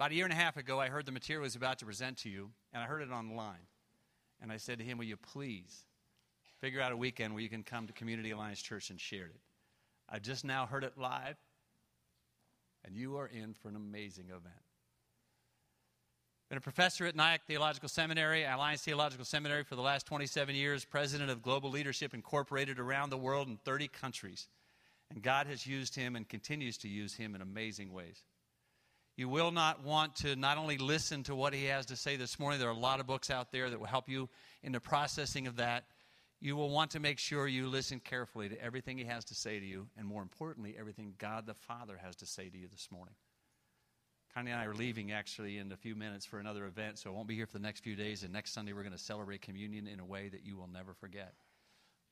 About a year and a half ago, I heard the material I was about to present to you, and I heard it online. And I said to him, Will you please figure out a weekend where you can come to Community Alliance Church and share it? I just now heard it live, and you are in for an amazing event. Been a professor at Nyack Theological Seminary, Alliance Theological Seminary for the last 27 years, president of Global Leadership Incorporated around the world in 30 countries. And God has used him and continues to use him in amazing ways. You will not want to not only listen to what he has to say this morning, there are a lot of books out there that will help you in the processing of that. You will want to make sure you listen carefully to everything he has to say to you, and more importantly, everything God the Father has to say to you this morning. Connie and I are leaving actually in a few minutes for another event, so I won't be here for the next few days. And next Sunday, we're going to celebrate communion in a way that you will never forget.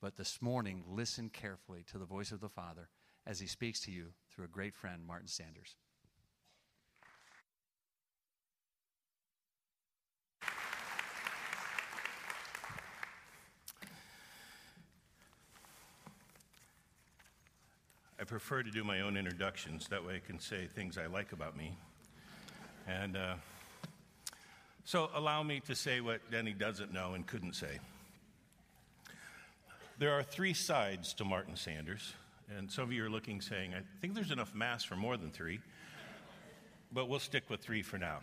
But this morning, listen carefully to the voice of the Father as he speaks to you through a great friend, Martin Sanders. Prefer to do my own introductions. That way I can say things I like about me. And uh, so allow me to say what Denny doesn't know and couldn't say. There are three sides to Martin Sanders. And some of you are looking saying, I think there's enough mass for more than three, but we'll stick with three for now.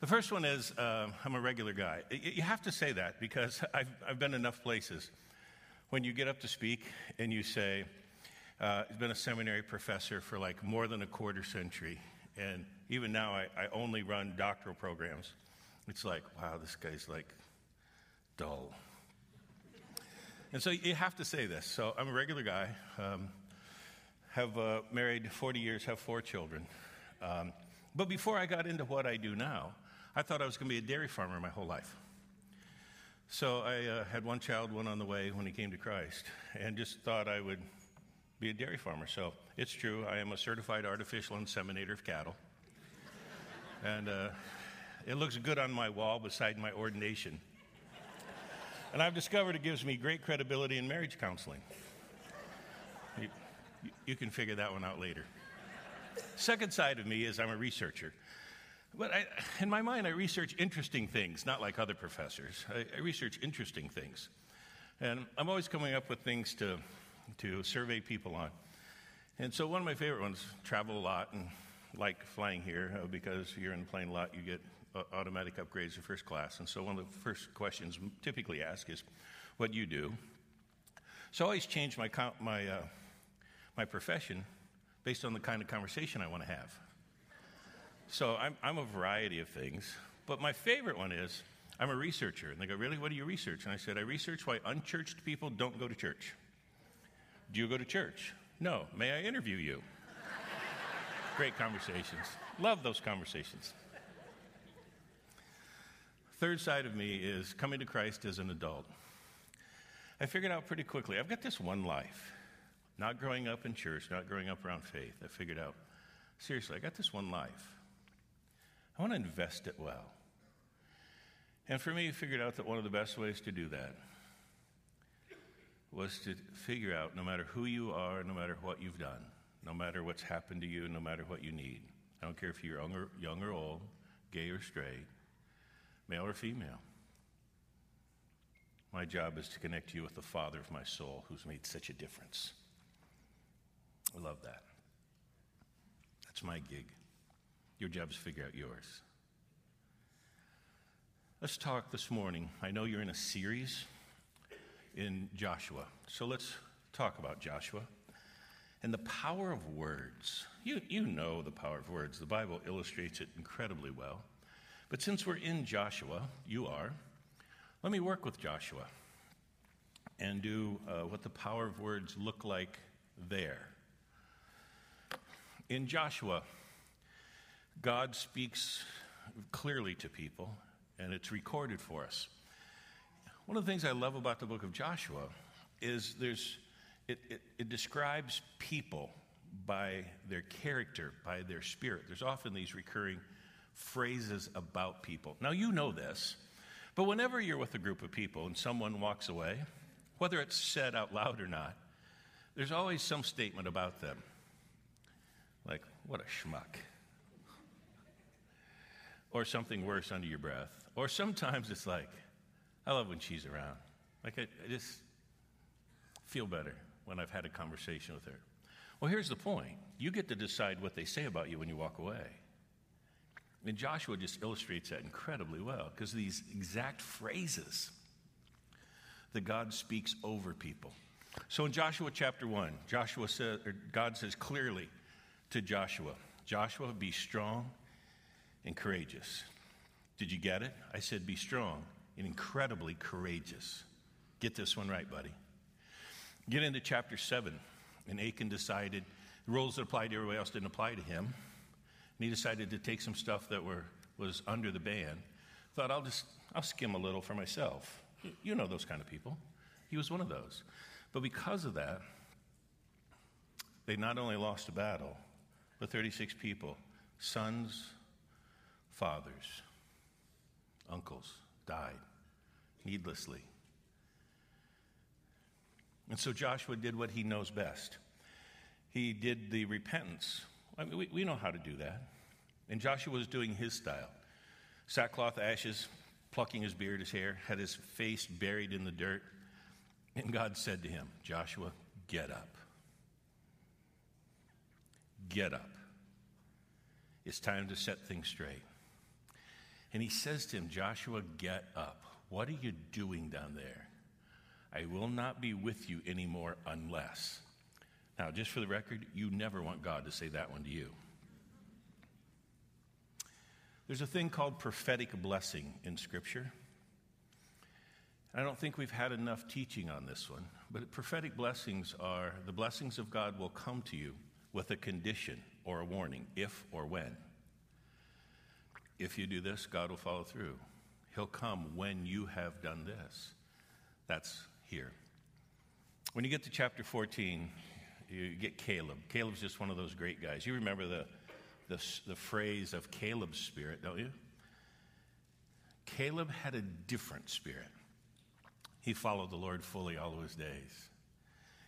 The first one is uh, I'm a regular guy. You have to say that because I've, I've been enough places. When you get up to speak and you say, uh, he's been a seminary professor for like more than a quarter century. And even now, I, I only run doctoral programs. It's like, wow, this guy's like dull. And so you have to say this. So I'm a regular guy, um, have uh, married 40 years, have four children. Um, but before I got into what I do now, I thought I was going to be a dairy farmer my whole life. So I uh, had one child, one on the way when he came to Christ, and just thought I would be a dairy farmer. So it's true, I am a certified artificial inseminator of cattle. and uh, it looks good on my wall beside my ordination. And I've discovered it gives me great credibility in marriage counseling. You, you can figure that one out later. Second side of me is I'm a researcher. But I, in my mind, I research interesting things, not like other professors. I, I research interesting things. And I'm always coming up with things to to survey people on. And so one of my favorite ones, travel a lot and like flying here uh, because you're in the plane a lot, you get uh, automatic upgrades to first class. And so one of the first questions typically asked is, what do you do? So I always change my, my, uh, my profession based on the kind of conversation I want to have. So I'm, I'm a variety of things, but my favorite one is I'm a researcher. And they go, Really? What do you research? And I said, I research why unchurched people don't go to church. Do you go to church? No. May I interview you? Great conversations. Love those conversations. Third side of me is coming to Christ as an adult. I figured out pretty quickly I've got this one life. Not growing up in church, not growing up around faith. I figured out, seriously, I got this one life. I want to invest it well. And for me, I figured out that one of the best ways to do that was to figure out no matter who you are, no matter what you've done, no matter what's happened to you, no matter what you need. I don't care if you're young or, young or old, gay or straight, male or female. My job is to connect you with the Father of my soul who's made such a difference. I love that. That's my gig. Your job is to figure out yours. Let's talk this morning. I know you're in a series in Joshua. So let's talk about Joshua and the power of words. You, you know the power of words, the Bible illustrates it incredibly well. But since we're in Joshua, you are, let me work with Joshua and do uh, what the power of words look like there. In Joshua, God speaks clearly to people, and it's recorded for us. One of the things I love about the book of Joshua is there's, it, it, it describes people by their character, by their spirit. There's often these recurring phrases about people. Now, you know this, but whenever you're with a group of people and someone walks away, whether it's said out loud or not, there's always some statement about them. Like, what a schmuck. or something worse under your breath. Or sometimes it's like, I love when she's around. Like, I, I just feel better when I've had a conversation with her. Well, here's the point you get to decide what they say about you when you walk away. And Joshua just illustrates that incredibly well because these exact phrases that God speaks over people. So in Joshua chapter 1, Joshua says, God says clearly to Joshua, Joshua, be strong and courageous. Did you get it? I said, be strong and incredibly courageous. Get this one right, buddy. Get into chapter 7, and Achan decided the rules that applied to everybody else didn't apply to him. And he decided to take some stuff that were, was under the ban. Thought, I'll just, I'll skim a little for myself. You know those kind of people. He was one of those. But because of that, they not only lost a battle, but 36 people sons, fathers, uncles died needlessly. And so Joshua did what he knows best. He did the repentance. I mean, we, we know how to do that. And Joshua was doing his style sackcloth, ashes, plucking his beard, his hair, had his face buried in the dirt. And God said to him, Joshua, get up. Get up. It's time to set things straight. And he says to him, Joshua, get up. What are you doing down there? I will not be with you anymore unless. Now, just for the record, you never want God to say that one to you. There's a thing called prophetic blessing in Scripture. I don't think we've had enough teaching on this one, but prophetic blessings are the blessings of God will come to you with a condition or a warning, if or when. If you do this, God will follow through. He'll come when you have done this. That's here. When you get to chapter 14, you get Caleb. Caleb's just one of those great guys. You remember the, the, the phrase of Caleb's spirit, don't you? Caleb had a different spirit. He followed the Lord fully all of his days.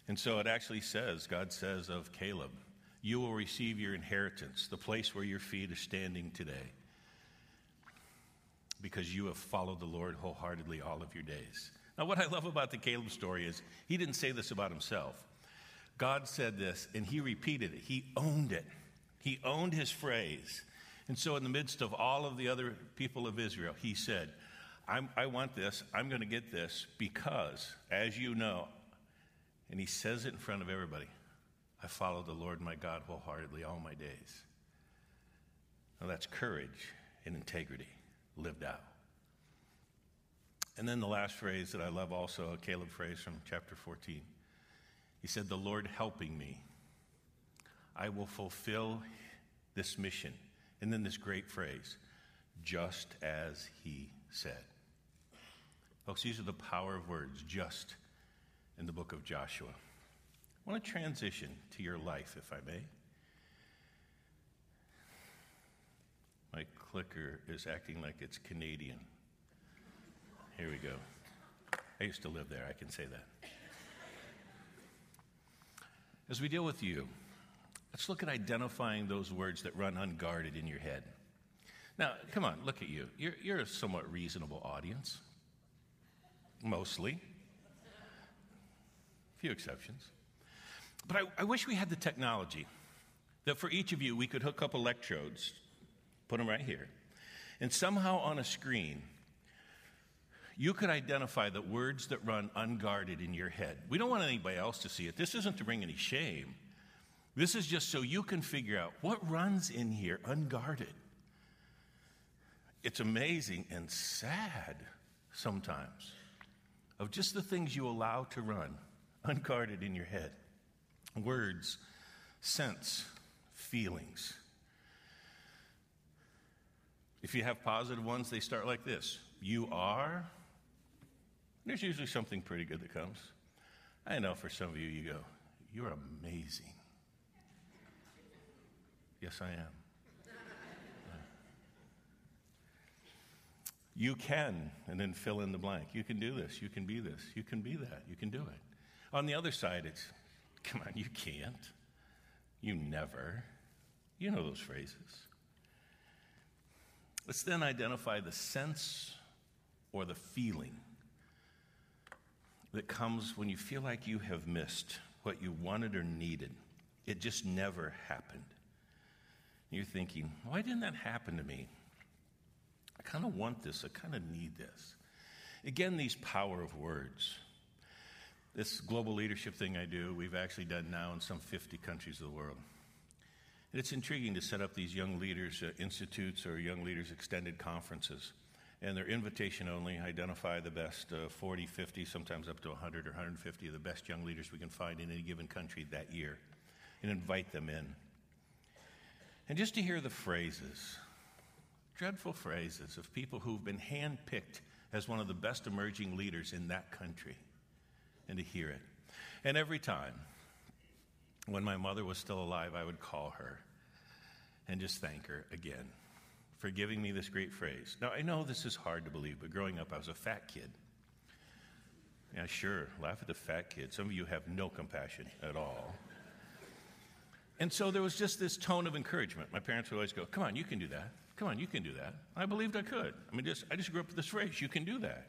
And so it actually says, God says of Caleb, you will receive your inheritance, the place where your feet are standing today because you have followed the Lord wholeheartedly all of your days. Now, what I love about the Caleb story is he didn't say this about himself. God said this, and he repeated it. He owned it. He owned his phrase. And so, in the midst of all of the other people of Israel, he said, i want this. I'm going to get this because, as you know, and he says it in front of everybody I followed the Lord my God wholeheartedly all my days. Now, that's courage and integrity lived out. And then the last phrase that I love also, a Caleb phrase from chapter 14. He said, The Lord helping me, I will fulfill this mission. And then this great phrase, just as he said. Folks, these are the power of words, just in the book of Joshua. I want to transition to your life, if I may. My clicker is acting like it's Canadian. Here we go. I used to live there, I can say that. As we deal with you, let's look at identifying those words that run unguarded in your head. Now, come on, look at you. You're, you're a somewhat reasonable audience, mostly. A few exceptions. But I, I wish we had the technology that for each of you we could hook up electrodes Put them right here. And somehow on a screen, you could identify the words that run unguarded in your head. We don't want anybody else to see it. This isn't to bring any shame. This is just so you can figure out what runs in here unguarded. It's amazing and sad sometimes of just the things you allow to run unguarded in your head words, sense, feelings. If you have positive ones, they start like this You are. There's usually something pretty good that comes. I know for some of you, you go, You're amazing. Yes, I am. You can, and then fill in the blank. You can do this. You can be this. You can be that. You can do it. On the other side, it's, come on, you can't. You never. You know those phrases. Let's then identify the sense or the feeling that comes when you feel like you have missed what you wanted or needed. It just never happened. You're thinking, why didn't that happen to me? I kind of want this, I kind of need this. Again, these power of words. This global leadership thing I do, we've actually done now in some 50 countries of the world. And it's intriguing to set up these young leaders uh, institutes or young leaders extended conferences. And they're invitation only, identify the best uh, 40, 50, sometimes up to 100 or 150 of the best young leaders we can find in any given country that year, and invite them in. And just to hear the phrases, dreadful phrases of people who've been handpicked as one of the best emerging leaders in that country, and to hear it. And every time, when my mother was still alive, I would call her and just thank her again for giving me this great phrase. Now, I know this is hard to believe, but growing up, I was a fat kid. Yeah, sure, laugh at the fat kid. Some of you have no compassion at all. And so there was just this tone of encouragement. My parents would always go, Come on, you can do that. Come on, you can do that. I believed I could. I mean, just, I just grew up with this phrase, you can do that.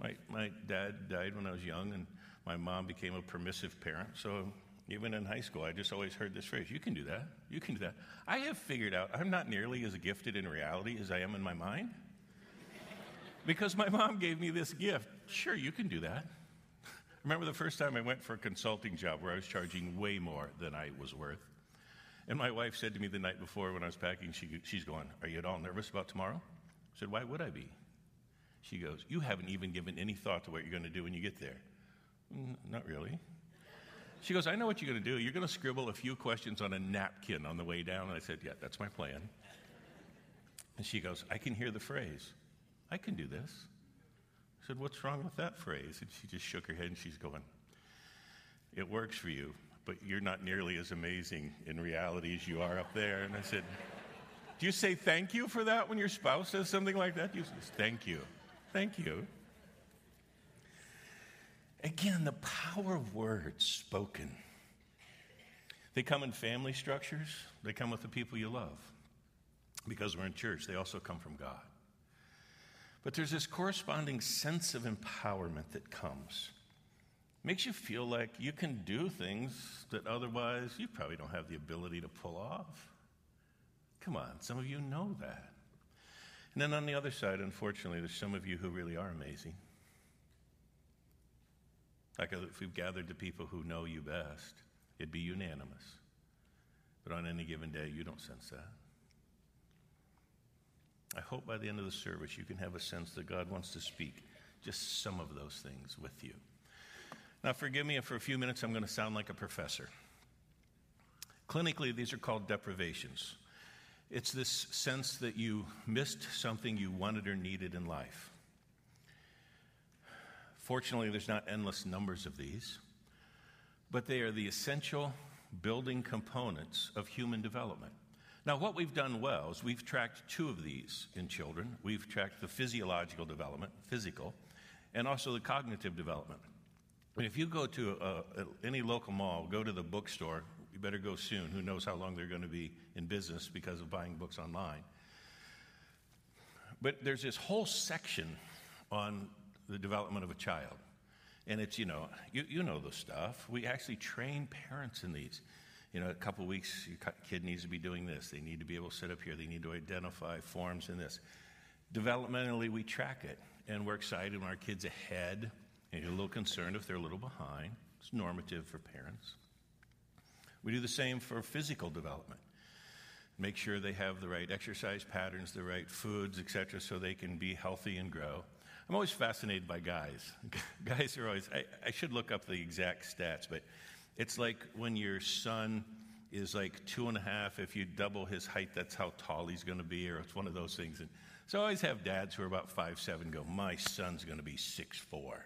My, my dad died when I was young, and my mom became a permissive parent. So even in high school, I just always heard this phrase you can do that. You can do that. I have figured out I'm not nearly as gifted in reality as I am in my mind. because my mom gave me this gift. Sure, you can do that. Remember the first time I went for a consulting job where I was charging way more than I was worth? And my wife said to me the night before when I was packing, she, she's going, Are you at all nervous about tomorrow? I said, Why would I be? She goes, You haven't even given any thought to what you're going to do when you get there. Mm, not really. She goes, I know what you're going to do. You're going to scribble a few questions on a napkin on the way down. And I said, Yeah, that's my plan. And she goes, I can hear the phrase. I can do this. I said, What's wrong with that phrase? And she just shook her head and she's going, It works for you, but you're not nearly as amazing in reality as you are up there. And I said, Do you say thank you for that when your spouse says something like that? You say, Thank you. Thank you. Again, the power of words spoken. They come in family structures, they come with the people you love. Because we're in church, they also come from God. But there's this corresponding sense of empowerment that comes. Makes you feel like you can do things that otherwise you probably don't have the ability to pull off. Come on, some of you know that. And then on the other side, unfortunately, there's some of you who really are amazing. Like if we've gathered the people who know you best, it'd be unanimous. But on any given day, you don't sense that. I hope by the end of the service, you can have a sense that God wants to speak just some of those things with you. Now, forgive me if for a few minutes I'm going to sound like a professor. Clinically, these are called deprivations. It's this sense that you missed something you wanted or needed in life. Fortunately, there's not endless numbers of these, but they are the essential building components of human development. Now, what we've done well is we've tracked two of these in children. We've tracked the physiological development, physical, and also the cognitive development. And if you go to a, a, any local mall, go to the bookstore, you better go soon. Who knows how long they're going to be in business because of buying books online. But there's this whole section on the development of a child. And it's, you know, you, you know the stuff. We actually train parents in these. You know, a couple weeks, your kid needs to be doing this. They need to be able to sit up here. They need to identify forms in this. Developmentally, we track it. And we're excited when our kid's ahead. And you're a little concerned if they're a little behind. It's normative for parents. We do the same for physical development. Make sure they have the right exercise patterns, the right foods, etc., so they can be healthy and grow. I'm always fascinated by guys. guys are always, I, I, should look up the exact stats, but it's like when your son is like two and a half, if you double his height, that's how tall he's going to be, or it's one of those things. And so I always have dads who are about five seven go, My son's going to be six four.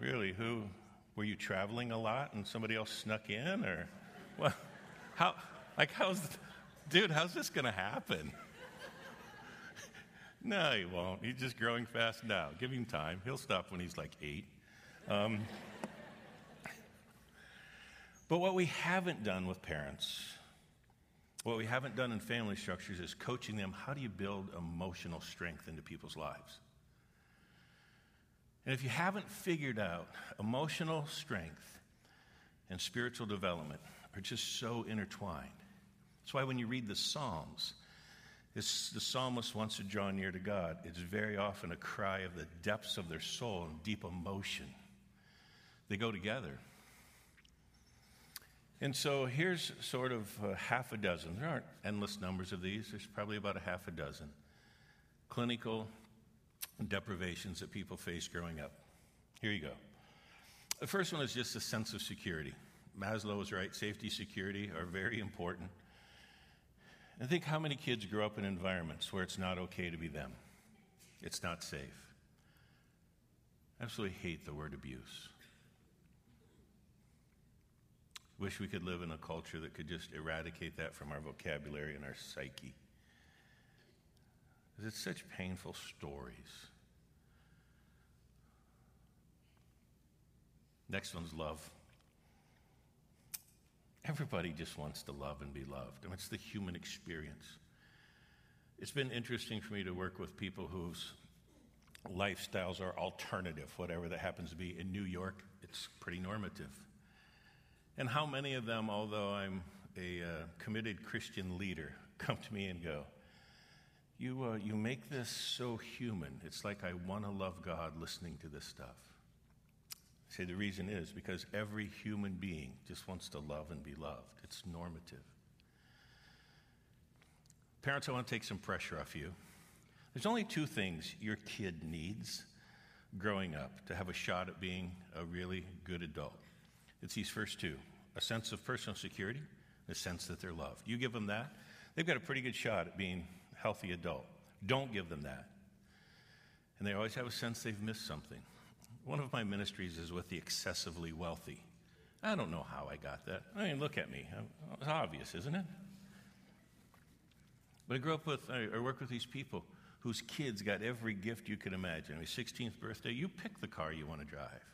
Really, who? Were you traveling a lot and somebody else snuck in? Or, well, how, like, how's, dude, how's this going to happen? No, he won't. He's just growing fast now. Give him time. He'll stop when he's like eight. Um, but what we haven't done with parents What we haven't done in family structures is coaching them how do you build emotional strength into people's lives? And if you haven't figured out emotional strength and spiritual development are just so intertwined. That's why when you read the Psalms, it's, the psalmist wants to draw near to God. It's very often a cry of the depths of their soul and deep emotion. They go together. And so here's sort of half a dozen. There aren't endless numbers of these, there's probably about a half a dozen clinical deprivations that people face growing up. Here you go. The first one is just a sense of security. Maslow is right, safety, security are very important. And think how many kids grow up in environments where it's not okay to be them, it's not safe. I absolutely hate the word abuse. Wish we could live in a culture that could just eradicate that from our vocabulary and our psyche. Because It's such painful stories. Next one's love. Everybody just wants to love and be loved. I mean, it's the human experience. It's been interesting for me to work with people whose lifestyles are alternative, whatever that happens to be. In New York, it's pretty normative. And how many of them, although I'm a uh, committed Christian leader, come to me and go, you, uh, you make this so human. It's like I want to love God listening to this stuff. Say the reason is because every human being just wants to love and be loved. It's normative. Parents, I want to take some pressure off you. There's only two things your kid needs growing up to have a shot at being a really good adult. It's these first two a sense of personal security, a sense that they're loved. You give them that, they've got a pretty good shot at being a healthy adult. Don't give them that. And they always have a sense they've missed something. One of my ministries is with the excessively wealthy. I don't know how I got that. I mean, look at me. It's obvious, isn't it? But I grew up with, I work with these people whose kids got every gift you could imagine. Your 16th birthday, you pick the car you want to drive,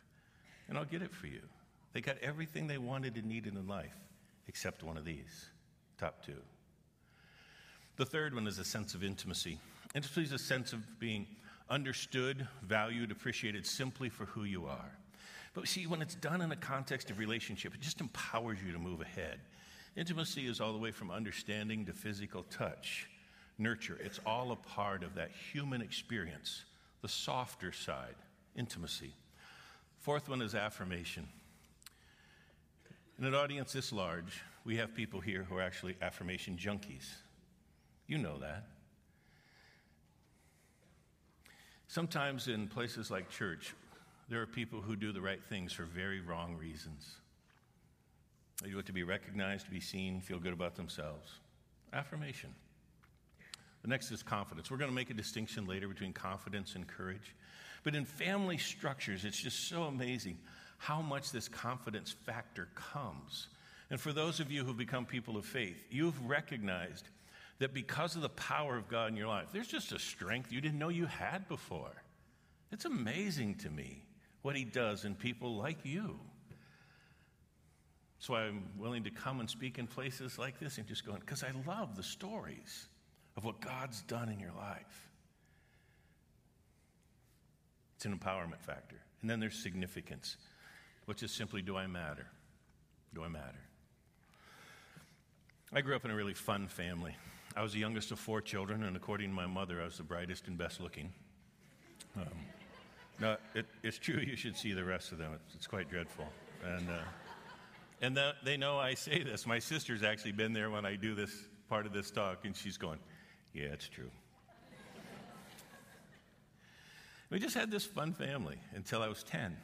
and I'll get it for you. They got everything they wanted and needed in life, except one of these top two. The third one is a sense of intimacy. Intimacy is a sense of being understood, valued, appreciated simply for who you are. But see, when it's done in a context of relationship, it just empowers you to move ahead. Intimacy is all the way from understanding to physical touch, nurture. It's all a part of that human experience, the softer side, intimacy. Fourth one is affirmation. In an audience this large, we have people here who are actually affirmation junkies. You know that. Sometimes in places like church, there are people who do the right things for very wrong reasons. They do it to be recognized, to be seen, feel good about themselves. Affirmation. The next is confidence. We're going to make a distinction later between confidence and courage. But in family structures, it's just so amazing how much this confidence factor comes. And for those of you who've become people of faith, you've recognized that because of the power of God in your life, there's just a strength you didn't know you had before. It's amazing to me what He does in people like you. Why I'm willing to come and speak in places like this and just going, because I love the stories of what God's done in your life. It's an empowerment factor. And then there's significance which is simply do I matter? Do I matter? I grew up in a really fun family. I was the youngest of four children, and according to my mother, I was the brightest and best looking. Um, it, it's true. You should see the rest of them. It's, it's quite dreadful. And, uh, and the, they know I say this. My sister's actually been there when I do this part of this talk, and she's going, Yeah, it's true. we just had this fun family until I was 10.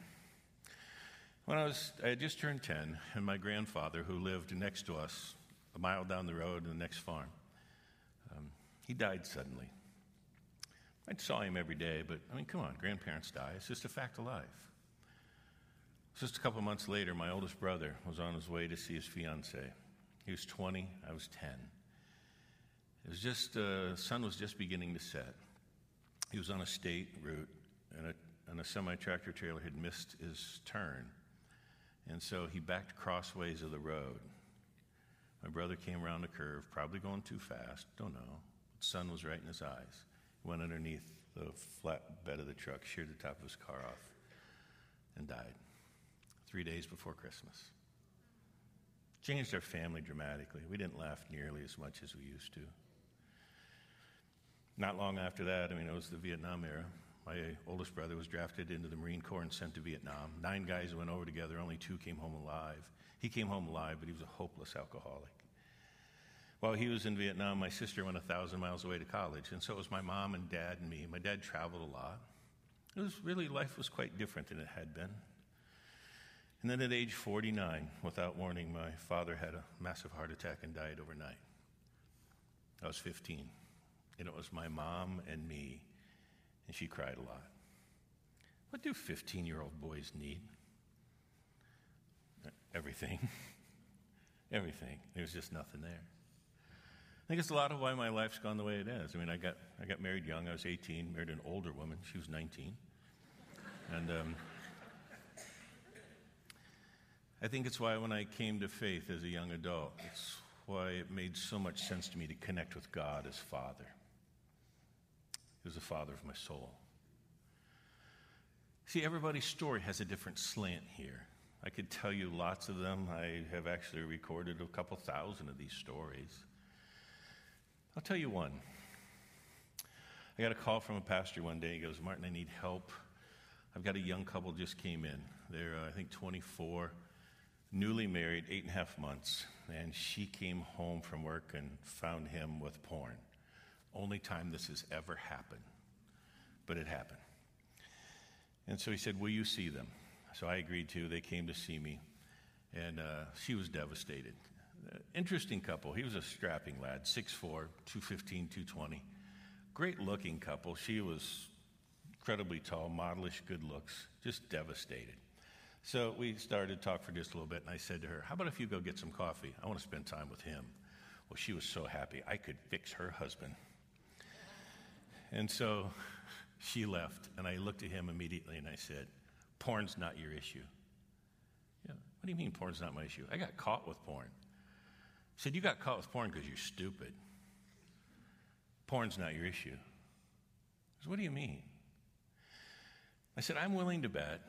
When I was, I had just turned 10, and my grandfather, who lived next to us, a mile down the road in the next farm, he died suddenly. I saw him every day, but I mean, come on, grandparents die. It's just a fact of life. Just a couple months later, my oldest brother was on his way to see his fiancee. He was 20, I was 10. It was just, uh, sun was just beginning to set. He was on a state route, and a, and a semi tractor trailer had missed his turn and so he backed crossways of the road. My brother came around the curve, probably going too fast, don't know. Sun was right in his eyes. He went underneath the flat bed of the truck, sheared the top of his car off, and died three days before Christmas. Changed our family dramatically. We didn't laugh nearly as much as we used to. Not long after that, I mean, it was the Vietnam era. My oldest brother was drafted into the Marine Corps and sent to Vietnam. Nine guys went over together, only two came home alive. He came home alive, but he was a hopeless alcoholic. While he was in Vietnam, my sister went a thousand miles away to college, and so it was my mom and dad and me. My dad traveled a lot. It was really, life was quite different than it had been. And then at age 49, without warning, my father had a massive heart attack and died overnight. I was 15, and it was my mom and me, and she cried a lot. What do 15 year old boys need? Everything. Everything. There's just nothing there. I think it's a lot of why my life's gone the way it is. I mean, I got, I got married young. I was 18, married an older woman. She was 19. And um, I think it's why when I came to faith as a young adult, it's why it made so much sense to me to connect with God as Father. He was the Father of my soul. See, everybody's story has a different slant here. I could tell you lots of them. I have actually recorded a couple thousand of these stories. I'll tell you one. I got a call from a pastor one day. He goes, Martin, I need help. I've got a young couple just came in. They're, uh, I think, 24, newly married, eight and a half months. And she came home from work and found him with porn. Only time this has ever happened. But it happened. And so he said, Will you see them? So I agreed to. They came to see me, and uh, she was devastated. Interesting couple. He was a strapping lad, 6'4, 215, 220. Great looking couple. She was incredibly tall, modelish, good looks, just devastated. So we started to talk for just a little bit, and I said to her, How about if you go get some coffee? I want to spend time with him. Well, she was so happy I could fix her husband. And so she left, and I looked at him immediately and I said, porn's not your issue. Yeah, what do you mean porn's not my issue? I got caught with porn. Said, You got caught with porn because you're stupid. Porn's not your issue. I said, What do you mean? I said, I'm willing to bet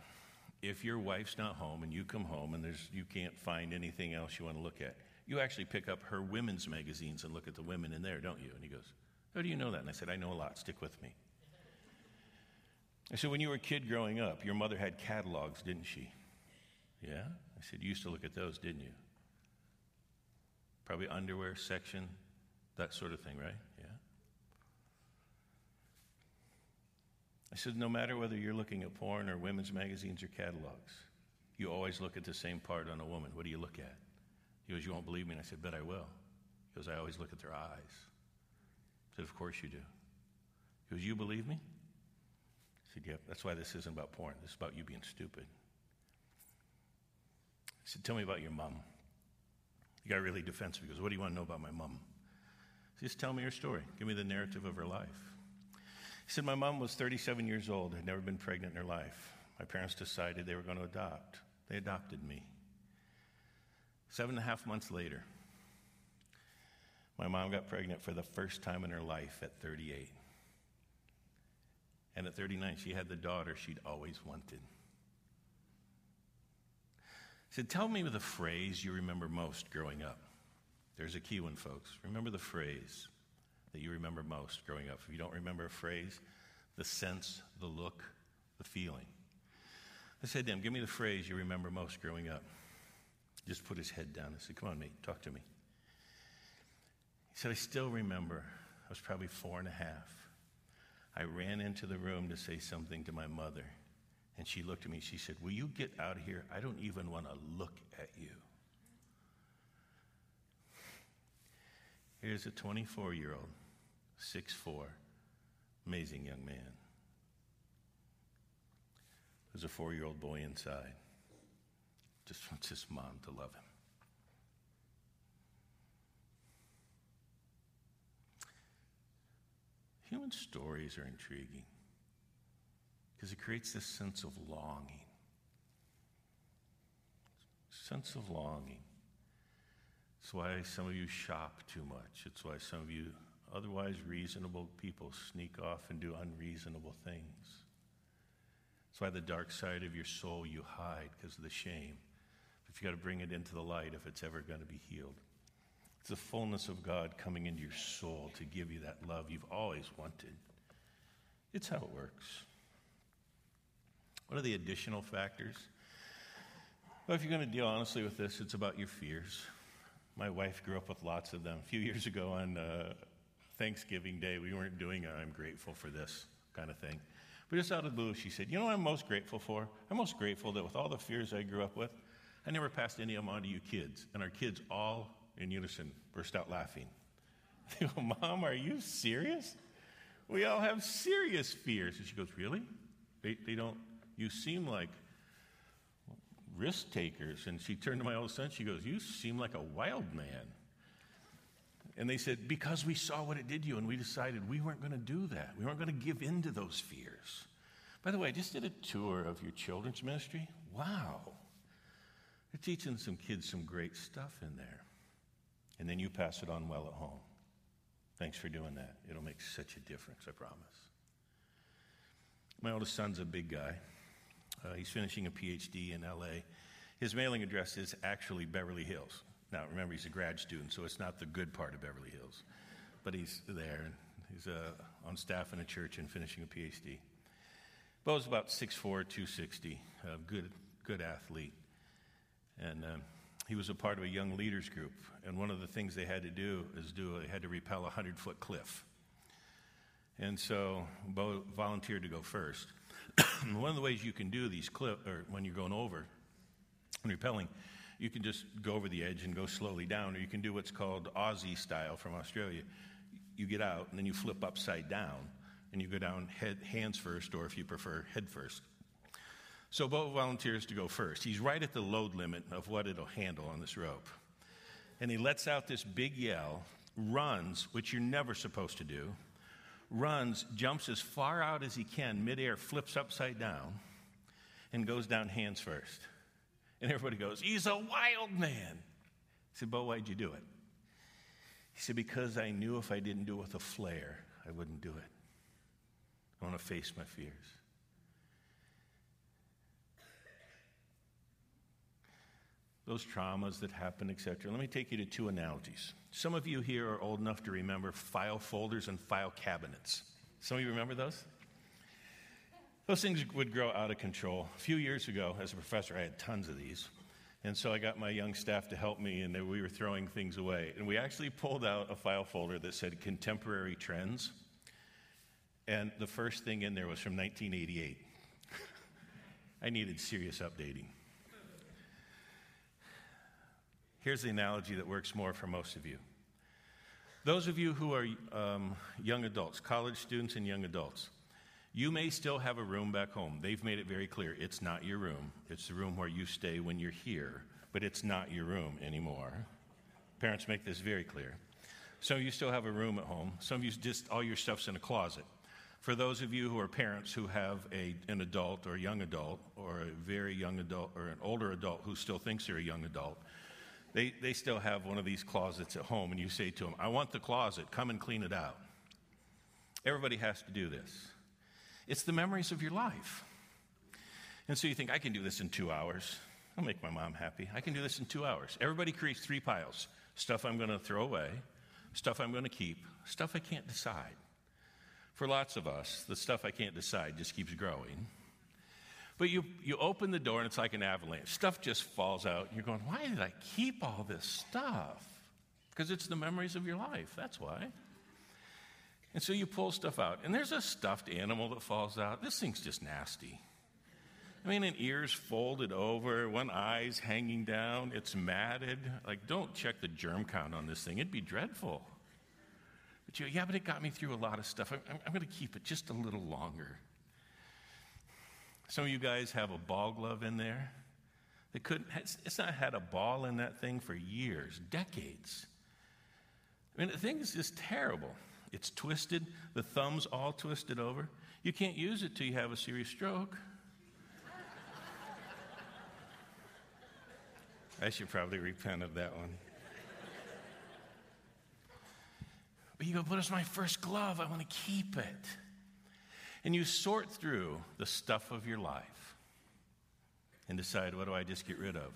if your wife's not home and you come home and there's, you can't find anything else you want to look at, you actually pick up her women's magazines and look at the women in there, don't you? And he goes, How do you know that? And I said, I know a lot. Stick with me. I said, when you were a kid growing up, your mother had catalogs, didn't she? Yeah? I said, you used to look at those, didn't you? Probably underwear section, that sort of thing, right? Yeah. I said, no matter whether you're looking at porn or women's magazines or catalogs, you always look at the same part on a woman. What do you look at? He goes, You won't believe me? And I said, Bet I will. He goes, I always look at their eyes. I said, Of course you do. He goes, You believe me? I said, Yep, that's why this isn't about porn. This is about you being stupid. I said, Tell me about your mom. He got really defensive. He goes, What do you want to know about my mom? Just tell me her story. Give me the narrative of her life. He said, My mom was 37 years old, had never been pregnant in her life. My parents decided they were going to adopt. They adopted me. Seven and a half months later, my mom got pregnant for the first time in her life at 38. And at 39, she had the daughter she'd always wanted. He said, Tell me the phrase you remember most growing up. There's a key one, folks. Remember the phrase that you remember most growing up. If you don't remember a phrase, the sense, the look, the feeling. I said to him, Give me the phrase you remember most growing up. He just put his head down. I said, Come on, mate, talk to me. He said, I still remember. I was probably four and a half. I ran into the room to say something to my mother, and she looked at me. She said, Will you get out of here? I don't even want to look at you. Here's a 24 year old, 6'4, amazing young man. There's a four year old boy inside. Just wants his mom to love him. Human stories are intriguing because it creates this sense of longing. Sense of longing. It's why some of you shop too much. It's why some of you, otherwise reasonable people, sneak off and do unreasonable things. It's why the dark side of your soul you hide because of the shame. But you got to bring it into the light if it's ever going to be healed. It's the fullness of God coming into your soul to give you that love you've always wanted. It's how it works. What are the additional factors? Well, if you're going to deal honestly with this, it's about your fears. My wife grew up with lots of them. A few years ago on uh, Thanksgiving Day, we weren't doing a I'm grateful for this kind of thing. But just out of the blue, she said, You know what I'm most grateful for? I'm most grateful that with all the fears I grew up with, I never passed any of them on to you kids. And our kids all in unison burst out laughing. They go, Mom, are you serious? We all have serious fears. And she goes, Really? They, they don't, you seem like risk takers. And she turned to my oldest son, she goes, You seem like a wild man. And they said, Because we saw what it did to you, and we decided we weren't going to do that. We weren't going to give in to those fears. By the way, I just did a tour of your children's ministry. Wow. They're teaching some kids some great stuff in there. And then you pass it on well at home. Thanks for doing that. It'll make such a difference, I promise. My oldest son's a big guy. Uh, he's finishing a PhD in LA. His mailing address is actually Beverly Hills. Now, remember, he's a grad student, so it's not the good part of Beverly Hills. But he's there, and he's uh, on staff in a church and finishing a PhD. Bo's about 6'4, 260, a good, good athlete. And um, he was a part of a young leaders group. And one of the things they had to do is do, they had to repel a 100 foot cliff. And so Bo volunteered to go first. one of the ways you can do these cliff, or when you're going over and repelling, you can just go over the edge and go slowly down, or you can do what's called Aussie style from Australia. You get out and then you flip upside down, and you go down head, hands first, or if you prefer, head first. So Bo volunteers to go first. He's right at the load limit of what it'll handle on this rope. And he lets out this big yell, runs, which you're never supposed to do, runs, jumps as far out as he can, midair, flips upside down, and goes down hands first. And everybody goes, He's a wild man. He said, Bo, why'd you do it? He said, Because I knew if I didn't do it with a flair, I wouldn't do it. I want to face my fears. Those traumas that happen, etc. Let me take you to two analogies. Some of you here are old enough to remember file folders and file cabinets. Some of you remember those? Those things would grow out of control. A few years ago, as a professor, I had tons of these. And so I got my young staff to help me, and we were throwing things away. And we actually pulled out a file folder that said Contemporary Trends. And the first thing in there was from 1988. I needed serious updating. Here's the analogy that works more for most of you. Those of you who are um, young adults, college students, and young adults, you may still have a room back home. They've made it very clear it's not your room. It's the room where you stay when you're here, but it's not your room anymore. Parents make this very clear. Some of you still have a room at home. Some of you just all your stuff's in a closet. For those of you who are parents who have a, an adult or a young adult or a very young adult or an older adult who still thinks they're a young adult, they, they still have one of these closets at home, and you say to them, I want the closet, come and clean it out. Everybody has to do this. It's the memories of your life. And so you think, I can do this in two hours. I'll make my mom happy. I can do this in two hours. Everybody creates three piles stuff I'm going to throw away, stuff I'm going to keep, stuff I can't decide. For lots of us, the stuff I can't decide just keeps growing. But you, you open the door and it's like an avalanche. Stuff just falls out. You're going, why did I keep all this stuff? Because it's the memories of your life. That's why. And so you pull stuff out. And there's a stuffed animal that falls out. This thing's just nasty. I mean, an ear's folded over, one eye's hanging down, it's matted. Like, don't check the germ count on this thing, it'd be dreadful. But you, yeah, but it got me through a lot of stuff. I'm, I'm going to keep it just a little longer. Some of you guys have a ball glove in there. They couldn't, it's not had a ball in that thing for years, decades. I mean, the thing is just terrible. It's twisted, the thumb's all twisted over. You can't use it till you have a serious stroke. I should probably repent of that one. But you go, but it's my first glove. I want to keep it. And you sort through the stuff of your life and decide what do I just get rid of?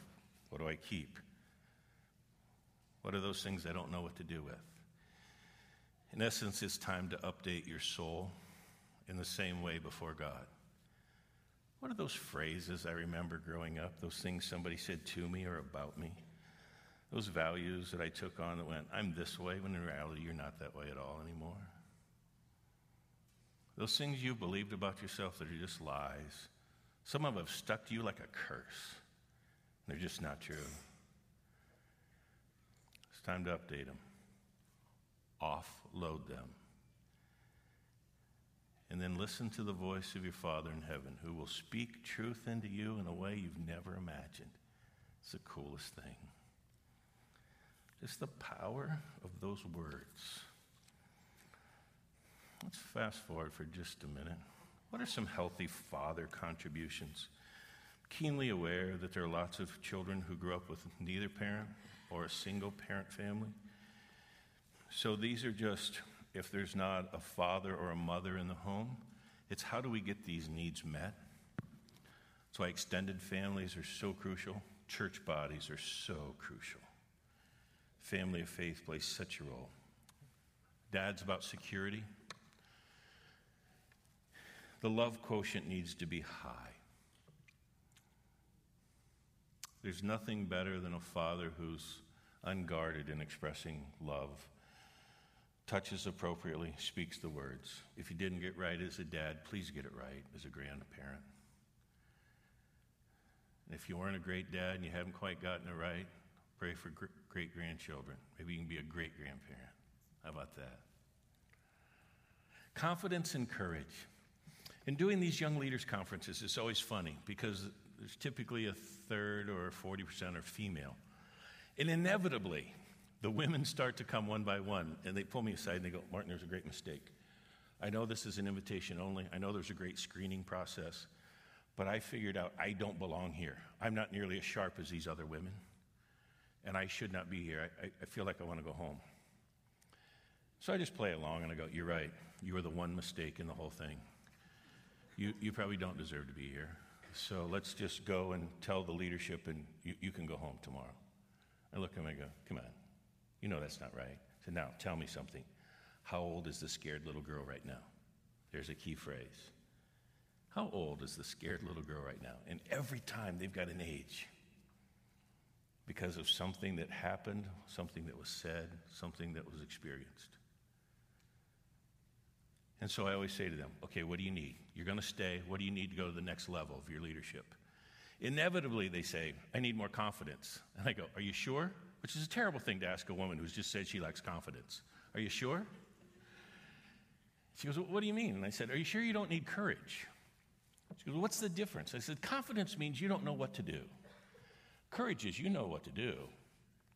What do I keep? What are those things I don't know what to do with? In essence, it's time to update your soul in the same way before God. What are those phrases I remember growing up? Those things somebody said to me or about me? Those values that I took on that went, I'm this way, when in reality you're not that way at all anymore. Those things you've believed about yourself that are just lies. Some of them have stuck to you like a curse. They're just not true. It's time to update them, offload them. And then listen to the voice of your Father in heaven who will speak truth into you in a way you've never imagined. It's the coolest thing. Just the power of those words. Let's fast forward for just a minute. What are some healthy father contributions? Keenly aware that there are lots of children who grew up with neither parent or a single parent family. So these are just, if there's not a father or a mother in the home, it's how do we get these needs met? That's why extended families are so crucial, church bodies are so crucial. Family of faith plays such a role. Dad's about security, the love quotient needs to be high. There's nothing better than a father who's unguarded in expressing love, touches appropriately, speaks the words. If you didn't get right as a dad, please get it right as a grandparent. And if you weren't a great dad and you haven't quite gotten it right, pray for great grandchildren. Maybe you can be a great grandparent. How about that? Confidence and courage. In doing these young leaders conferences, it's always funny because there's typically a third or 40% are female. And inevitably, the women start to come one by one, and they pull me aside and they go, Martin, there's a great mistake. I know this is an invitation only. I know there's a great screening process, but I figured out I don't belong here. I'm not nearly as sharp as these other women, and I should not be here. I, I feel like I want to go home. So I just play along and I go, You're right. You are the one mistake in the whole thing you, you probably don't deserve to be here. So let's just go and tell the leadership, and you, you can go home tomorrow. I look at him and I go, Come on. You know that's not right. So now tell me something. How old is the scared little girl right now? There's a key phrase. How old is the scared little girl right now? And every time they've got an age because of something that happened, something that was said, something that was experienced. And so I always say to them, okay, what do you need? You're going to stay. What do you need to go to the next level of your leadership? Inevitably, they say, I need more confidence. And I go, Are you sure? Which is a terrible thing to ask a woman who's just said she lacks confidence. Are you sure? She goes, What do you mean? And I said, Are you sure you don't need courage? She goes, What's the difference? I said, Confidence means you don't know what to do. Courage is you know what to do.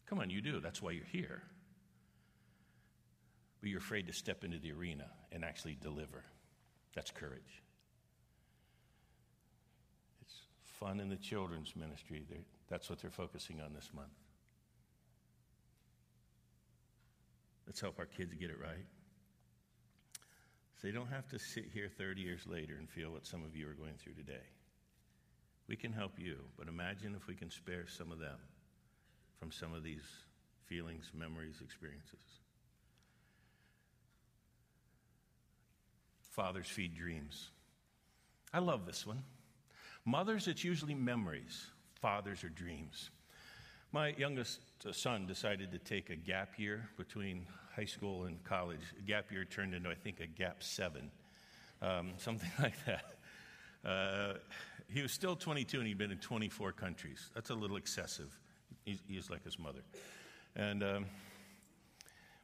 Come on, you do. That's why you're here but you're afraid to step into the arena and actually deliver. That's courage. It's fun in the children's ministry. They're, that's what they're focusing on this month. Let's help our kids get it right. So they don't have to sit here 30 years later and feel what some of you are going through today. We can help you, but imagine if we can spare some of them from some of these feelings, memories, experiences. Fathers feed dreams. I love this one. Mothers, it's usually memories. Fathers are dreams. My youngest son decided to take a gap year between high school and college. A gap year turned into, I think, a gap seven, um, something like that. Uh, he was still 22 and he'd been in 24 countries. That's a little excessive. He's, he's like his mother. And um,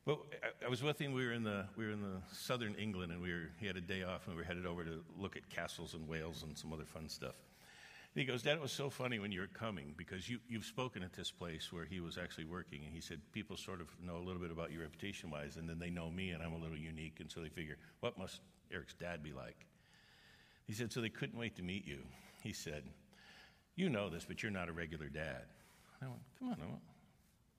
well, I, was with him. We were in the we were in the southern England, and we were he had a day off, and we were headed over to look at castles and Wales and some other fun stuff. And he goes, Dad, it was so funny when you were coming because you, you've spoken at this place where he was actually working. And he said, People sort of know a little bit about you reputation wise, and then they know me, and I'm a little unique. And so they figure, What must Eric's dad be like? He said, So they couldn't wait to meet you. He said, You know this, but you're not a regular dad. I went, Come on,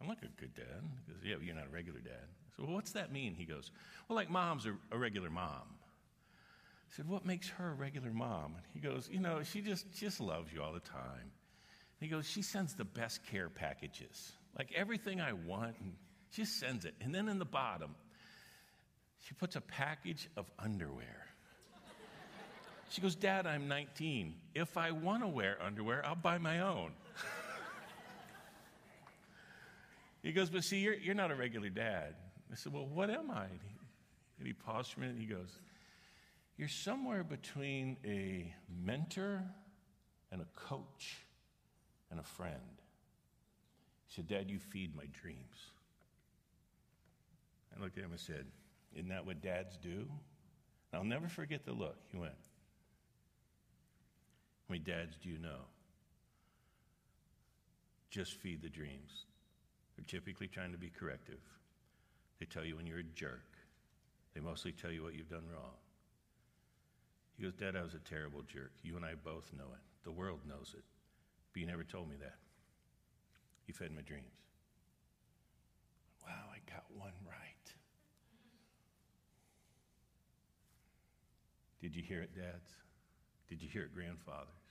I'm like a good dad. He goes, Yeah, but you're not a regular dad. I said, Well, what's that mean? He goes, Well, like mom's a, a regular mom. I said, What makes her a regular mom? And he goes, You know, she just, just loves you all the time. He goes, She sends the best care packages. Like everything I want, and she just sends it. And then in the bottom, she puts a package of underwear. She goes, Dad, I'm 19. If I want to wear underwear, I'll buy my own. He goes, But see, you're, you're not a regular dad. I said, Well, what am I? And he, and he paused for a minute and he goes, You're somewhere between a mentor and a coach and a friend. He said, Dad, you feed my dreams. I looked at him and said, Isn't that what dads do? I'll never forget the look. He went, How many dads do you know? Just feed the dreams. They're typically trying to be corrective. They tell you when you're a jerk. They mostly tell you what you've done wrong. He goes, Dad, I was a terrible jerk. You and I both know it. The world knows it. But you never told me that. You fed my dreams. Wow, I got one right. Did you hear it, dads? Did you hear it, grandfathers?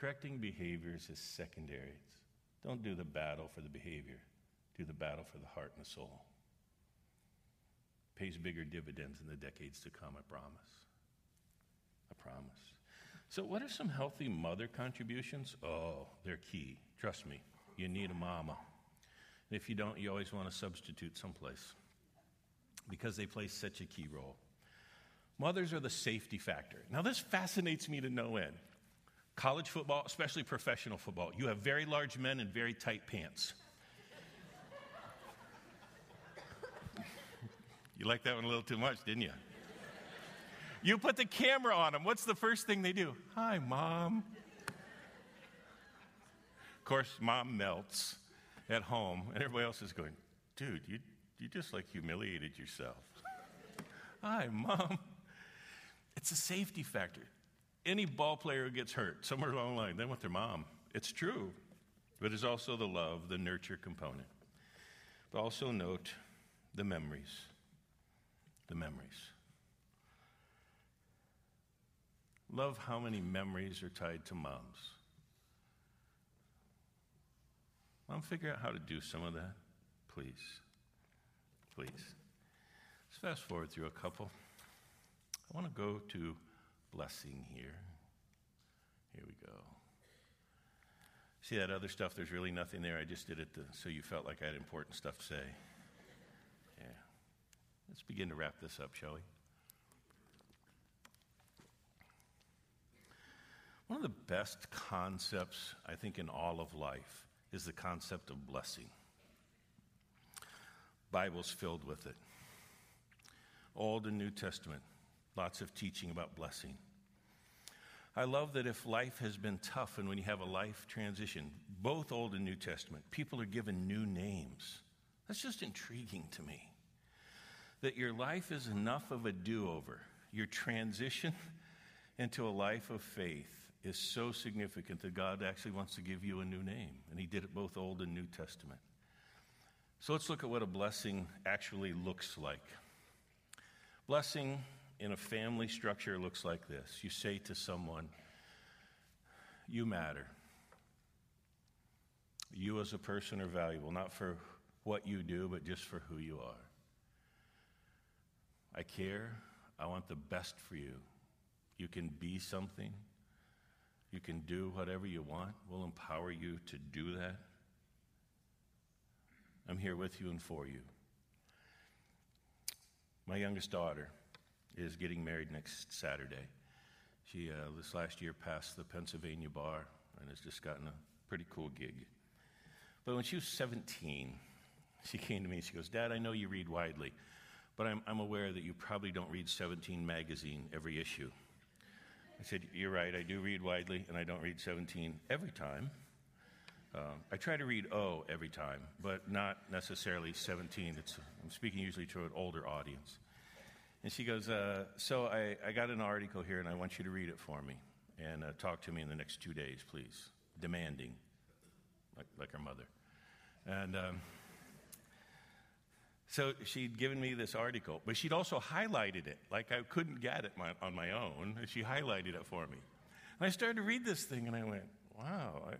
Correcting behaviors is secondary. Don't do the battle for the behavior, do the battle for the heart and the soul. Pays bigger dividends in the decades to come, I promise. I promise. So, what are some healthy mother contributions? Oh, they're key. Trust me, you need a mama. And if you don't, you always want to substitute someplace because they play such a key role. Mothers are the safety factor. Now, this fascinates me to no end. College football, especially professional football, you have very large men and very tight pants. you liked that one a little too much, didn't you? You put the camera on them. What's the first thing they do? Hi, mom. Of course, mom melts at home, and everybody else is going, dude, you, you just like humiliated yourself. Hi, mom. It's a safety factor. Any ball player gets hurt somewhere along the line, they want their mom. It's true, but it's also the love, the nurture component. But also note the memories. The memories. Love how many memories are tied to moms. Mom, figure out how to do some of that, please. Please. Let's fast forward through a couple. I want to go to blessing here. Here we go. See that other stuff? There's really nothing there. I just did it to, so you felt like I had important stuff to say. Yeah. Let's begin to wrap this up, shall we? One of the best concepts, I think, in all of life is the concept of blessing. Bible's filled with it. Old and New Testament, lots of teaching about blessing. I love that if life has been tough and when you have a life transition, both Old and New Testament, people are given new names. That's just intriguing to me. That your life is enough of a do over. Your transition into a life of faith is so significant that God actually wants to give you a new name. And He did it both Old and New Testament. So let's look at what a blessing actually looks like. Blessing in a family structure looks like this you say to someone, You matter. You as a person are valuable, not for what you do, but just for who you are. I care. I want the best for you. You can be something. You can do whatever you want. We'll empower you to do that. I'm here with you and for you. My youngest daughter is getting married next Saturday. She, uh, this last year, passed the Pennsylvania bar and has just gotten a pretty cool gig. But when she was 17, she came to me and she goes, Dad, I know you read widely, but I'm, I'm aware that you probably don't read 17 magazine every issue. I said, You're right, I do read widely, and I don't read 17 every time. Um, I try to read O every time, but not necessarily 17. It's, I'm speaking usually to an older audience. And she goes, uh, So I, I, got an article here, and I want you to read it for me and uh, talk to me in the next two days, please. Demanding. like, like her mother. And um, so she'd given me this article, but she'd also highlighted it. Like I couldn't get it my, on my own. She highlighted it for me. And I started to read this thing and I went, wow, I,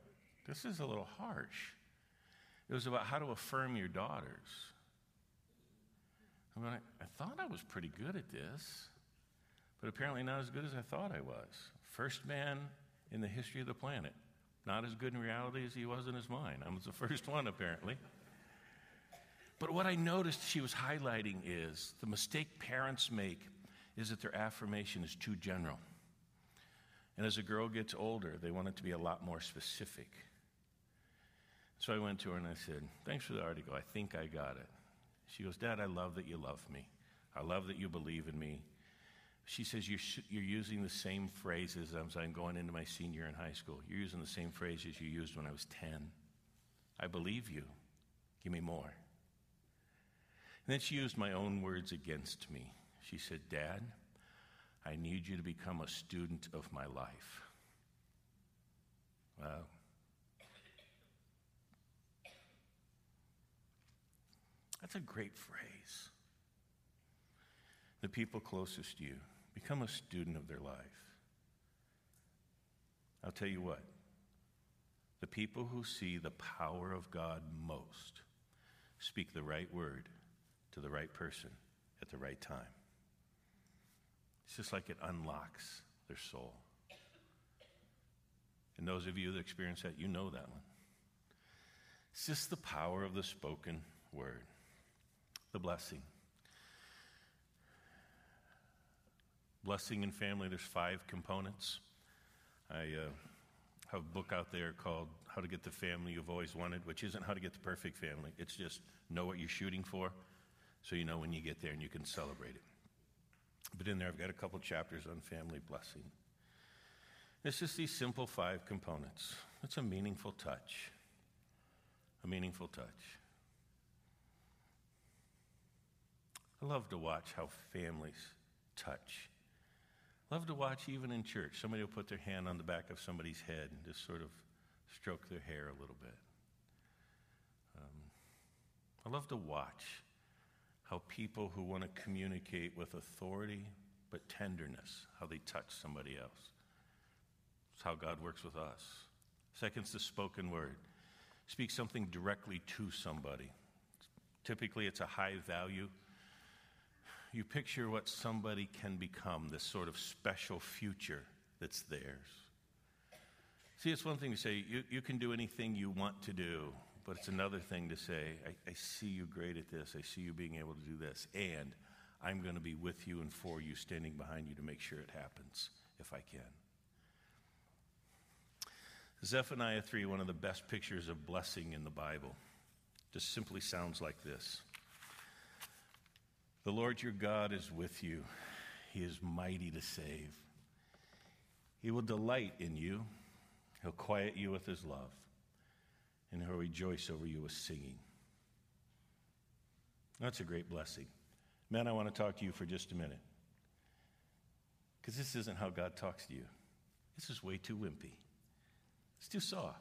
this is a little harsh. It was about how to affirm your daughters. I mean, I, I thought I was pretty good at this, but apparently not as good as I thought I was. First man in the history of the planet. Not as good in reality as he was in his mind. I was the first one, apparently. But what I noticed she was highlighting is the mistake parents make is that their affirmation is too general. And as a girl gets older, they want it to be a lot more specific. So I went to her and I said, Thanks for the article. I think I got it. She goes, Dad, I love that you love me. I love that you believe in me. She says, You're, you're using the same phrases as I'm going into my senior in high school. You're using the same phrases you used when I was 10. I believe you. Give me more. And then she used my own words against me. She said, Dad, I need you to become a student of my life. Wow. That's a great phrase. The people closest to you, become a student of their life. I'll tell you what, the people who see the power of God most speak the right word to the right person at the right time. It's just like it unlocks their soul. And those of you that experience that, you know that one. It's just the power of the spoken word, the blessing. Blessing in family, there's five components. I uh, have a book out there called How to Get the Family You've Always Wanted, which isn't how to get the perfect family. It's just know what you're shooting for so you know when you get there and you can celebrate it. But in there, I've got a couple chapters on family blessing. It's just these simple five components. It's a meaningful touch. A meaningful touch. I love to watch how families touch. Love to watch even in church. Somebody will put their hand on the back of somebody's head and just sort of stroke their hair a little bit. Um, I love to watch how people who want to communicate with authority but tenderness, how they touch somebody else. It's how God works with us. Second's the spoken word. Speak something directly to somebody. Typically, it's a high value. You picture what somebody can become, this sort of special future that's theirs. See, it's one thing to say, you, you can do anything you want to do, but it's another thing to say, I, I see you great at this. I see you being able to do this. And I'm going to be with you and for you, standing behind you to make sure it happens if I can. Zephaniah 3, one of the best pictures of blessing in the Bible, just simply sounds like this The Lord your God is with you, He is mighty to save. He will delight in you, He'll quiet you with His love and he'll rejoice over you with singing. That's a great blessing. Men, I want to talk to you for just a minute. Because this isn't how God talks to you. This is way too wimpy, it's too soft.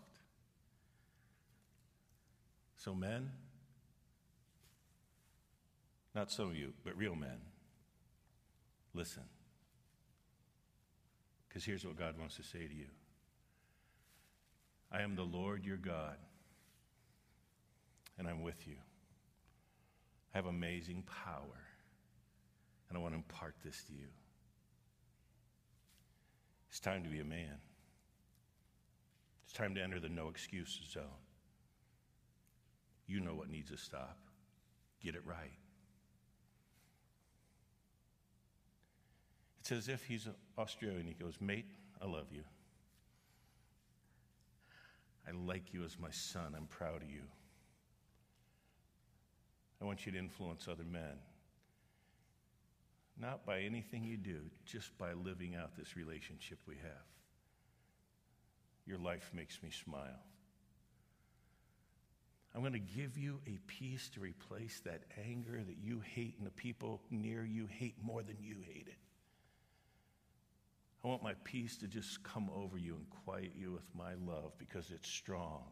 So, men, not some of you, but real men, listen. Because here's what God wants to say to you I am the Lord your God and I'm with you. I have amazing power, and I want to impart this to you. It's time to be a man. It's time to enter the no excuses zone. You know what needs to stop. Get it right. It's as if he's Australian. He goes, Mate, I love you. I like you as my son. I'm proud of you. I want you to influence other men. Not by anything you do, just by living out this relationship we have. Your life makes me smile. I'm going to give you a peace to replace that anger that you hate and the people near you hate more than you hate it. I want my peace to just come over you and quiet you with my love because it's strong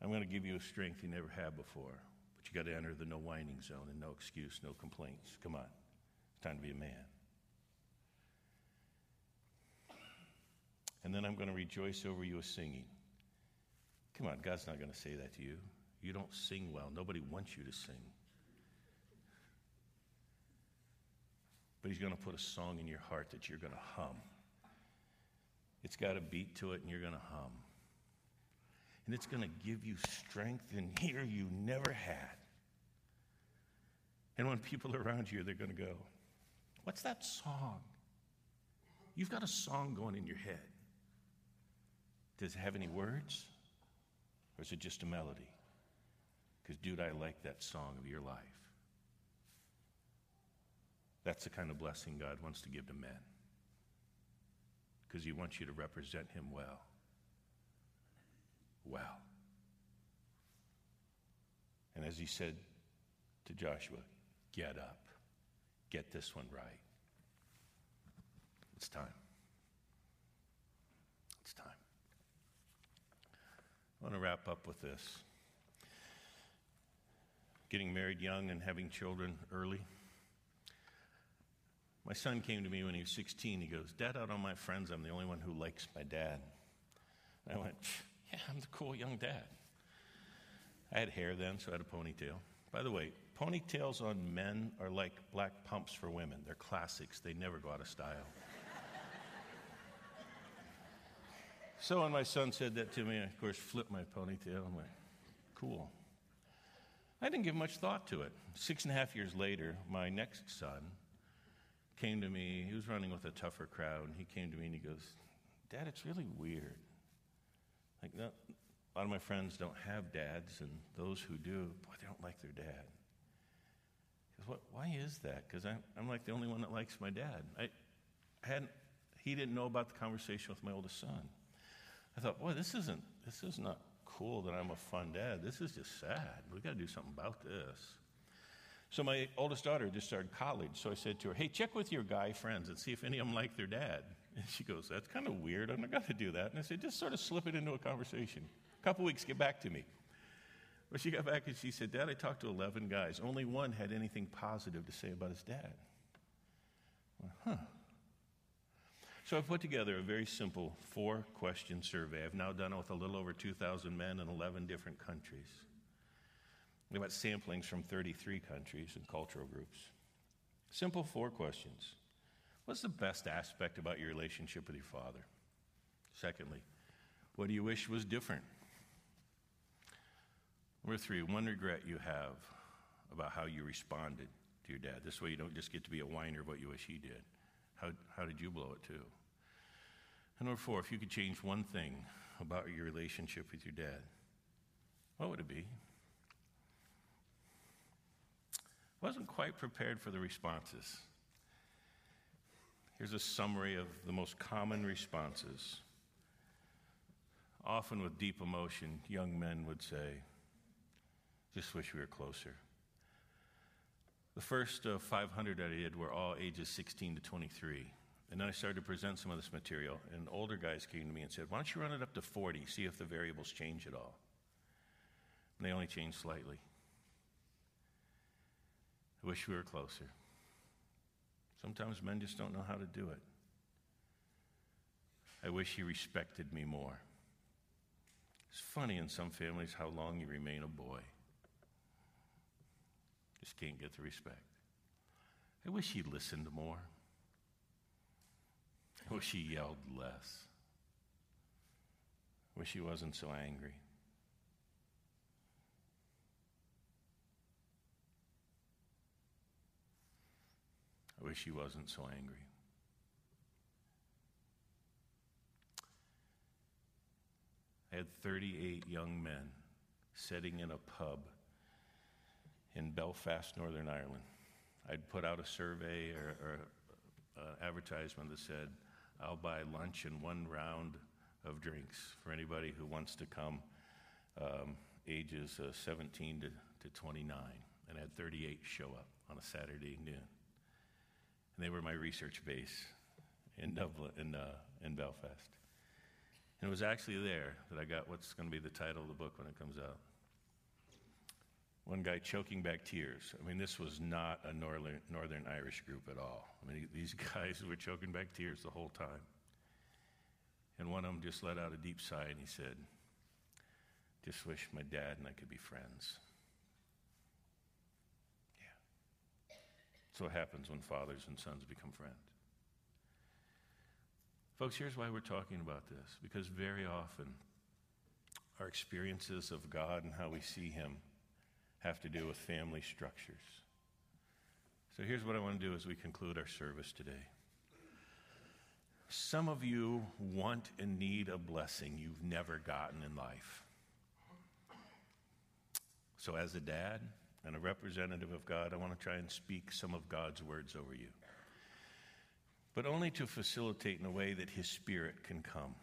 I'm going to give you a strength you never had before. But you got to enter the no whining zone and no excuse, no complaints. Come on. It's time to be a man. And then I'm going to rejoice over you with singing. Come on, God's not going to say that to you. You don't sing well. Nobody wants you to sing. But He's going to put a song in your heart that you're going to hum. It's got a beat to it, and you're going to hum. And it's going to give you strength in here you never had. And when people around you, they're going to go, What's that song? You've got a song going in your head. Does it have any words? Or is it just a melody? Because, dude, I like that song of your life. That's the kind of blessing God wants to give to men. Because He wants you to represent Him well. Well. And as He said to Joshua, get up, get this one right. It's time. It's time. I want to wrap up with this. Getting married young and having children early. My son came to me when he was 16. He goes, Dad, out of my friends, I'm the only one who likes my dad. And I went, Yeah, I'm the cool young dad. I had hair then, so I had a ponytail. By the way, ponytails on men are like black pumps for women. They're classics, they never go out of style. So when my son said that to me, I, of course, flipped my ponytail and went, cool. I didn't give much thought to it. Six and a half years later, my next son came to me. He was running with a tougher crowd, and he came to me and he goes, Dad, it's really weird. Like, a lot of my friends don't have dads, and those who do, boy, they don't like their dad. Because what, why is that? Because I'm, I'm like the only one that likes my dad. I, I hadn't, he didn't know about the conversation with my oldest son. I thought, boy, this isn't, this is not cool that I'm a fun dad. This is just sad. We've got to do something about this. So my oldest daughter just started college. So I said to her, hey, check with your guy friends and see if any of them like their dad. And she goes, that's kind of weird. I'm not going to do that. And I said, just sort of slip it into a conversation. A couple weeks, get back to me. Well, she got back and she said, Dad, I talked to 11 guys. Only one had anything positive to say about his dad. Well, huh. So I put together a very simple four question survey. I've now done it with a little over 2,000 men in 11 different countries. We've got samplings from 33 countries and cultural groups. Simple four questions. What's the best aspect about your relationship with your father? Secondly, what do you wish was different? Number three, one regret you have about how you responded to your dad. This way you don't just get to be a whiner of what you wish he did. How, how did you blow it too? And number four, if you could change one thing about your relationship with your dad, what would it be? Wasn't quite prepared for the responses. Here's a summary of the most common responses. Often with deep emotion, young men would say, Just wish we were closer. The first uh, 500 I did were all ages 16 to 23. And then I started to present some of this material, and older guys came to me and said, Why don't you run it up to 40, see if the variables change at all? And they only changed slightly. I wish we were closer. Sometimes men just don't know how to do it. I wish he respected me more. It's funny in some families how long you remain a boy. Just can't get the respect. I wish he listened more. I wish he yelled less. I wish he wasn't so angry. I wish he wasn't so angry. I had 38 young men sitting in a pub in Belfast, Northern Ireland. I'd put out a survey or, or uh, advertisement that said, I'll buy lunch and one round of drinks for anybody who wants to come, um, ages uh, 17 to, to 29. And I had 38 show up on a Saturday noon. And they were my research base in Dublin, in, uh, in Belfast. And it was actually there that I got what's going to be the title of the book when it comes out. One guy choking back tears. I mean, this was not a Northern, Northern Irish group at all. I mean, these guys were choking back tears the whole time. And one of them just let out a deep sigh and he said, Just wish my dad and I could be friends. That's what happens when fathers and sons become friends. Folks, here's why we're talking about this because very often our experiences of God and how we see Him have to do with family structures. So here's what I want to do as we conclude our service today. Some of you want and need a blessing you've never gotten in life. So, as a dad and a representative of God, I want to try and speak some of God's words over you, but only to facilitate in a way that His Spirit can come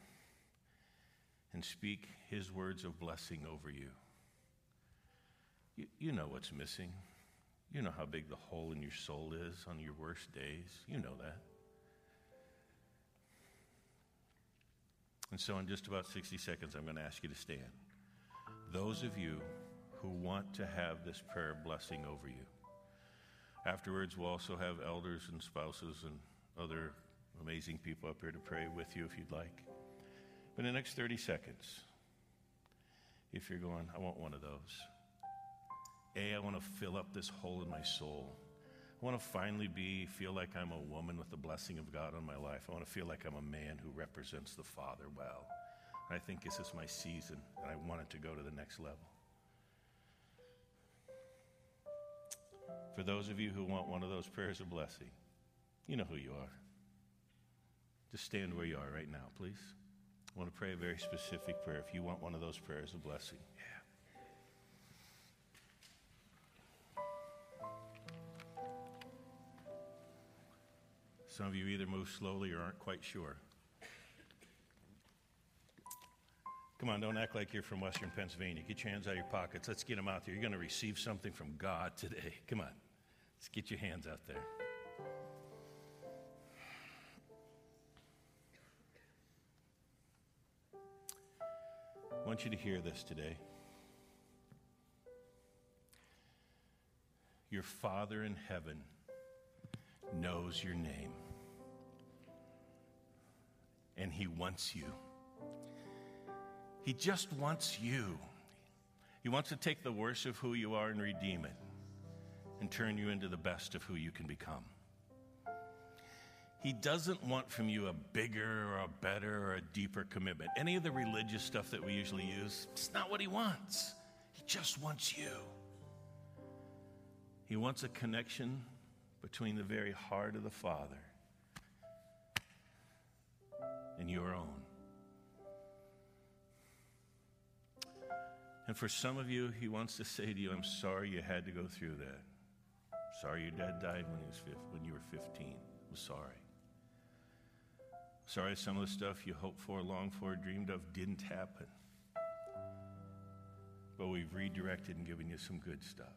and speak His words of blessing over you. You, you know what's missing. You know how big the hole in your soul is on your worst days. You know that. And so, in just about 60 seconds, I'm going to ask you to stand. Those of you who want to have this prayer blessing over you. Afterwards, we'll also have elders and spouses and other amazing people up here to pray with you if you'd like. But in the next 30 seconds, if you're going, I want one of those. A, I want to fill up this hole in my soul. I want to finally be, feel like I'm a woman with the blessing of God on my life. I want to feel like I'm a man who represents the Father well. I think this is my season, and I want it to go to the next level. For those of you who want one of those prayers of blessing, you know who you are. Just stand where you are right now, please. I want to pray a very specific prayer if you want one of those prayers of blessing. Some of you either move slowly or aren't quite sure. Come on, don't act like you're from Western Pennsylvania. Get your hands out of your pockets. Let's get them out there. You're going to receive something from God today. Come on, let's get your hands out there. I want you to hear this today. Your Father in heaven knows your name and He wants you. He just wants you. He wants to take the worst of who you are and redeem it and turn you into the best of who you can become. He doesn't want from you a bigger or a better or a deeper commitment. Any of the religious stuff that we usually use, it's not what He wants. He just wants you. He wants a connection between the very heart of the Father and your own. And for some of you, he wants to say to you, I'm sorry you had to go through that. Sorry your dad died when, he was when you were 15. I'm sorry. Sorry some of the stuff you hoped for, longed for, dreamed of didn't happen. But we've redirected and given you some good stuff.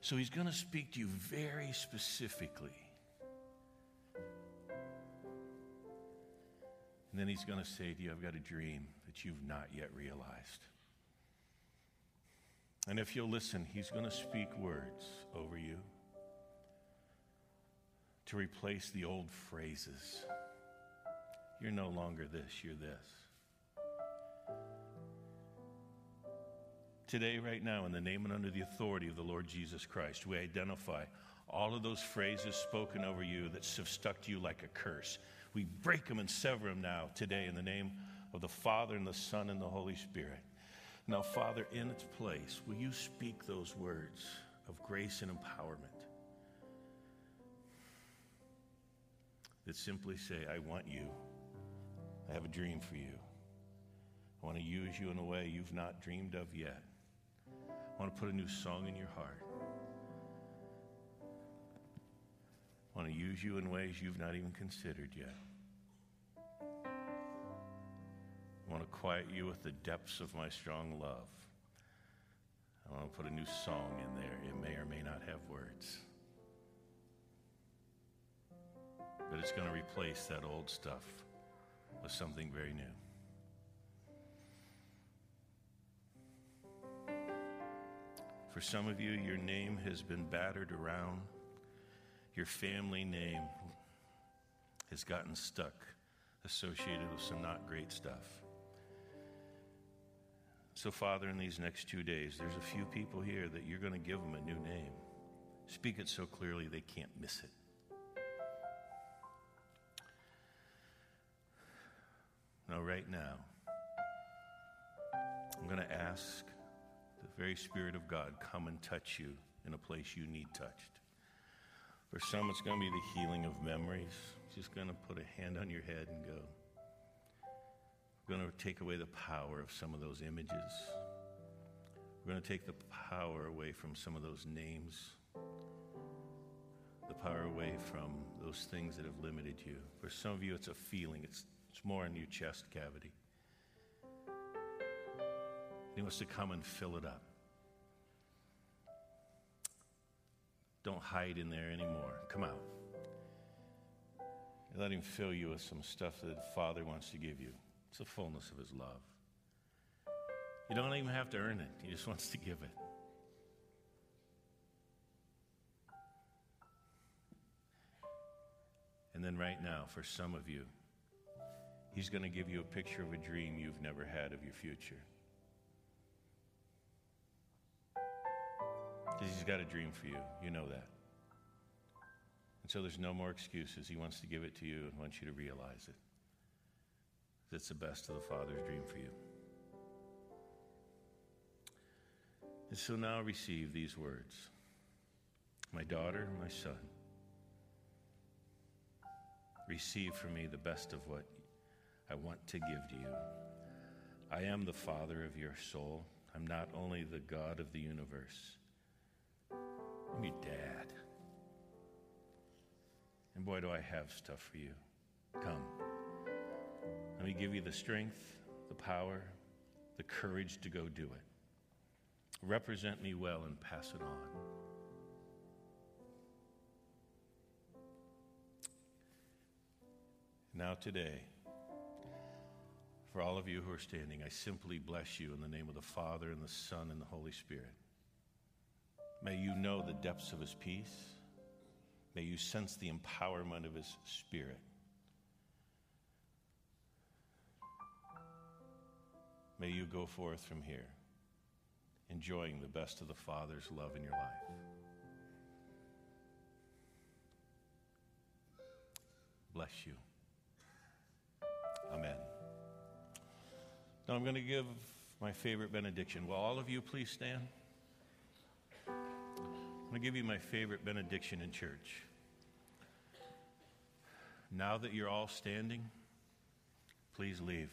So he's going to speak to you very specifically And then he's going to say to you, I've got a dream that you've not yet realized. And if you'll listen, he's going to speak words over you to replace the old phrases. You're no longer this, you're this. Today, right now, in the name and under the authority of the Lord Jesus Christ, we identify all of those phrases spoken over you that have stuck to you like a curse we break them and sever them now, today, in the name of the Father and the Son and the Holy Spirit. Now, Father, in its place, will you speak those words of grace and empowerment that simply say, I want you. I have a dream for you. I want to use you in a way you've not dreamed of yet. I want to put a new song in your heart. I want to use you in ways you've not even considered yet. I want to quiet you with the depths of my strong love. I want to put a new song in there. It may or may not have words. But it's going to replace that old stuff with something very new. For some of you, your name has been battered around. Your family name has gotten stuck associated with some not great stuff. So, Father, in these next two days, there's a few people here that you're going to give them a new name. Speak it so clearly they can't miss it. Now, right now, I'm going to ask the very Spirit of God come and touch you in a place you need touched. For some, it's going to be the healing of memories. Just going to put a hand on your head and go. We're going to take away the power of some of those images. We're going to take the power away from some of those names, the power away from those things that have limited you. For some of you, it's a feeling, it's, it's more in your chest cavity. He wants to come and fill it up. Don't hide in there anymore. Come out. Let him fill you with some stuff that the Father wants to give you. It's the fullness of his love. You don't even have to earn it, he just wants to give it. And then, right now, for some of you, he's going to give you a picture of a dream you've never had of your future. Because he's got a dream for you. You know that. And so there's no more excuses. He wants to give it to you and wants you to realize it. It's the best of the Father's dream for you. And so now receive these words My daughter, my son, receive from me the best of what I want to give to you. I am the Father of your soul. I'm not only the God of the universe, I'm your dad. And boy, do I have stuff for you. Come. Let me give you the strength, the power, the courage to go do it. Represent me well and pass it on. Now, today, for all of you who are standing, I simply bless you in the name of the Father and the Son and the Holy Spirit. May you know the depths of His peace. May you sense the empowerment of His Spirit. May you go forth from here enjoying the best of the Father's love in your life. Bless you. Amen. Now I'm going to give my favorite benediction. Will all of you please stand? I'm going to give you my favorite benediction in church. Now that you're all standing, please leave.